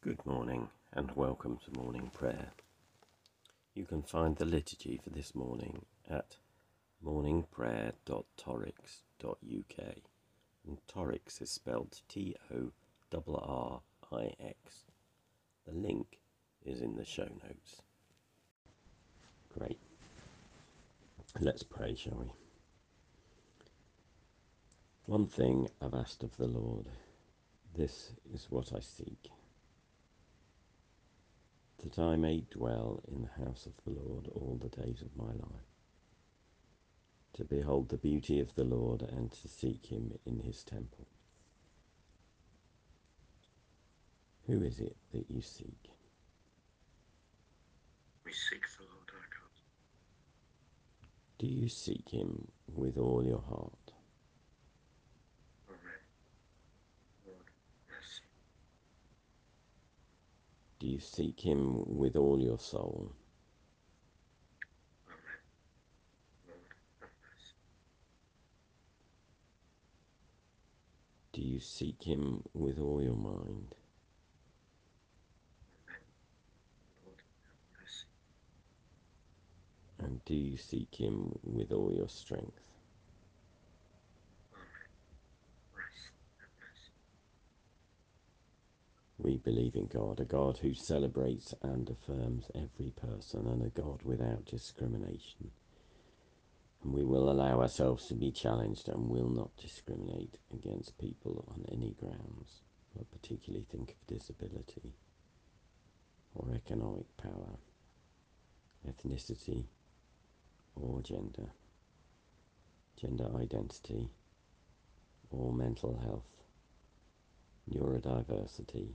Good morning and welcome to morning prayer. You can find the liturgy for this morning at morningprayer.torrix.uk and Torrix is spelled T O R R I X. The link is in the show notes. Great. Let's pray, shall we? One thing I've asked of the Lord, this is what I seek that I may dwell in the house of the Lord all the days of my life, to behold the beauty of the Lord and to seek him in his temple. Who is it that you seek? We seek the Lord our God. Do you seek him with all your heart? Amen. Lord, mercy. Do you seek him with all your soul? Do you seek him with all your mind? And do you seek him with all your strength? Amen. Christ, have mercy. Believe in God, a God who celebrates and affirms every person, and a God without discrimination. And we will allow ourselves to be challenged and will not discriminate against people on any grounds, but particularly think of disability or economic power, ethnicity or gender, gender identity or mental health, neurodiversity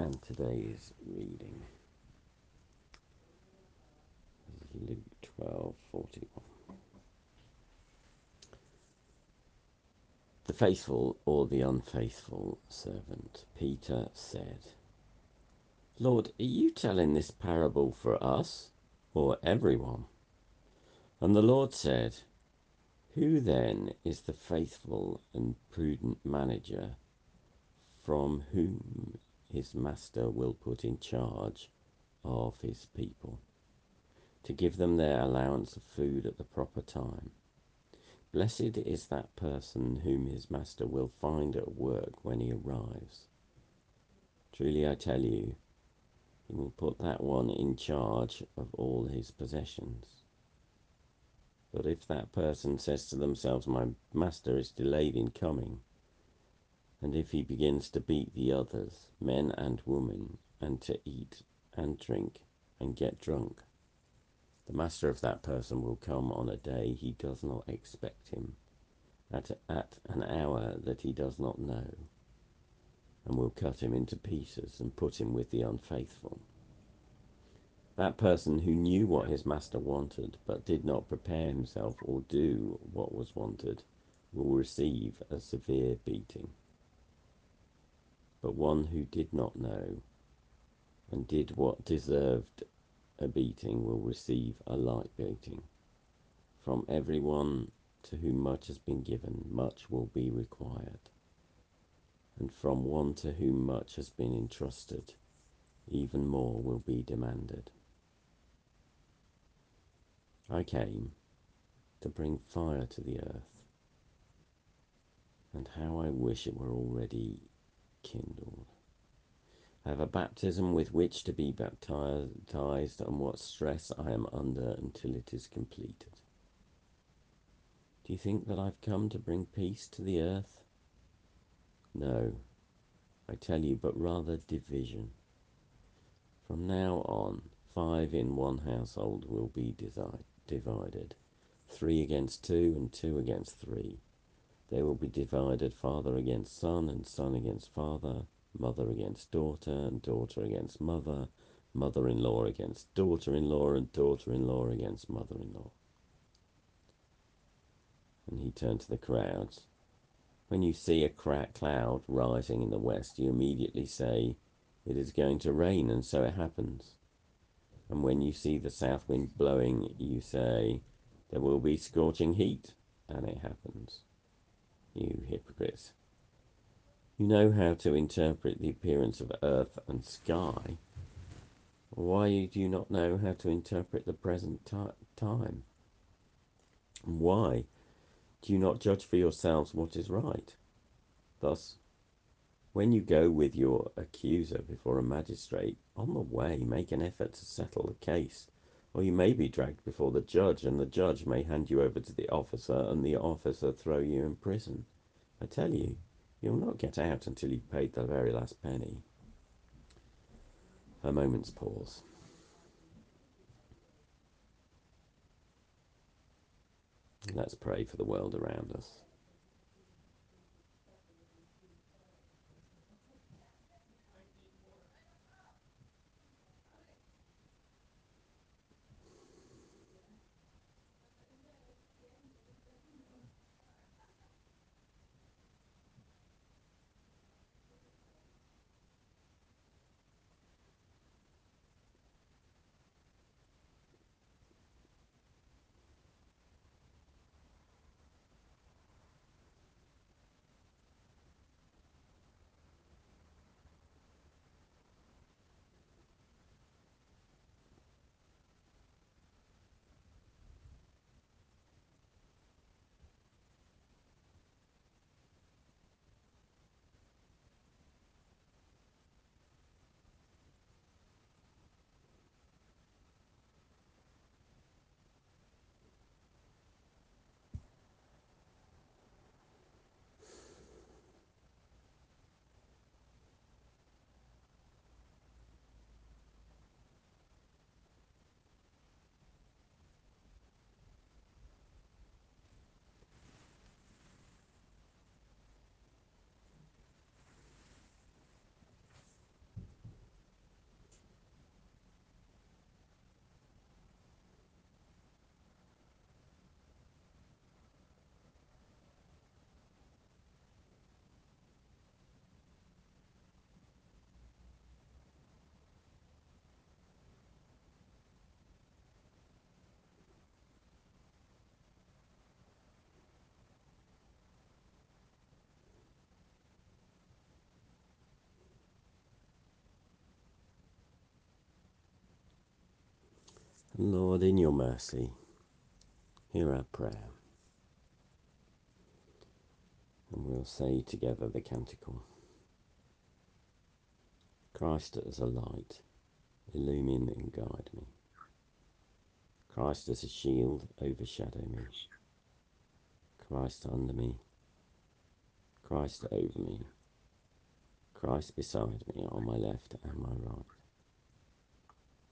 And today's reading is Luke twelve forty one. The faithful or the unfaithful servant, Peter said, Lord, are you telling this parable for us or everyone? And the Lord said, Who then is the faithful and prudent manager from whom his master will put in charge of his people to give them their allowance of food at the proper time? Blessed is that person whom his master will find at work when he arrives. Truly I tell you, he will put that one in charge of all his possessions. But if that person says to themselves, My master is delayed in coming, and if he begins to beat the others, men and women, and to eat and drink and get drunk, the master of that person will come on a day he does not expect him, at, at an hour that he does not know, and will cut him into pieces and put him with the unfaithful. That person who knew what his master wanted but did not prepare himself or do what was wanted will receive a severe beating. But one who did not know and did what deserved a beating will receive a light beating. From everyone to whom much has been given, much will be required. And from one to whom much has been entrusted, even more will be demanded. I came to bring fire to the earth, and how I wish it were already kindled. I have a baptism with which to be baptized, and what stress I am under until it is completed. Do you think that I've come to bring peace to the earth? No, I tell you, but rather division. From now on, five in one household will be divided three against two, and two against three. They will be divided father against son, and son against father, mother against daughter, and daughter against mother, mother in law against daughter in law, and daughter in law against mother in law. And he turned to the crowds. When you see a crack cloud rising in the west, you immediately say, It is going to rain, and so it happens. And when you see the south wind blowing, you say, There will be scorching heat, and it happens. You hypocrites. You know how to interpret the appearance of earth and sky. Why do you not know how to interpret the present time? Why do you not judge for yourselves what is right? Thus, when you go with your accuser before a magistrate, on the way make an effort to settle the case, or you may be dragged before the judge, and the judge may hand you over to the officer, and the officer throw you in prison. I tell you, you'll not get out until you've paid the very last penny. A moment's pause. Let's pray for the world around us. Lord, in your mercy, hear our prayer. And we'll say together the canticle Christ as a light, illumine and guide me. Christ as a shield, overshadow me. Christ under me. Christ over me. Christ beside me, on my left and my right.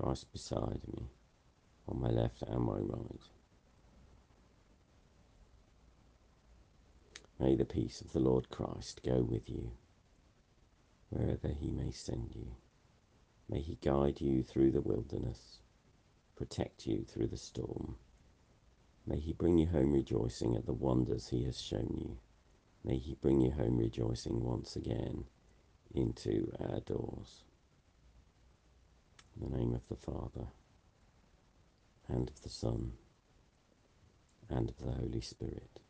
Christ beside me, on my left and my right. May the peace of the Lord Christ go with you, wherever he may send you. May he guide you through the wilderness, protect you through the storm. May he bring you home rejoicing at the wonders he has shown you. May he bring you home rejoicing once again into our doors. In the name of the Father, and of the Son, and of the Holy Spirit.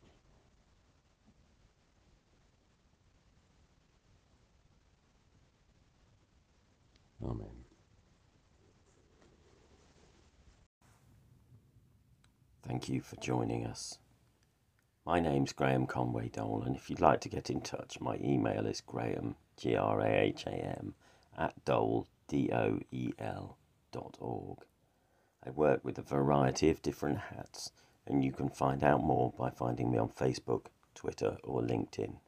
Amen. Thank you for joining us My name's Graham Conway Doel, and if you'd like to get in touch, my email is graham, G R A H A M, at doel, D O E L, dot org. I work with a variety of different hats, and you can find out more by finding me on Facebook, Twitter, or LinkedIn.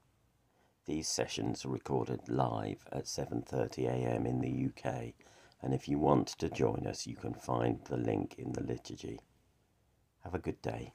These sessions are recorded live at 7:30 a.m. in the UK, and if you want to join us, you can find the link in the liturgy. Have a good day.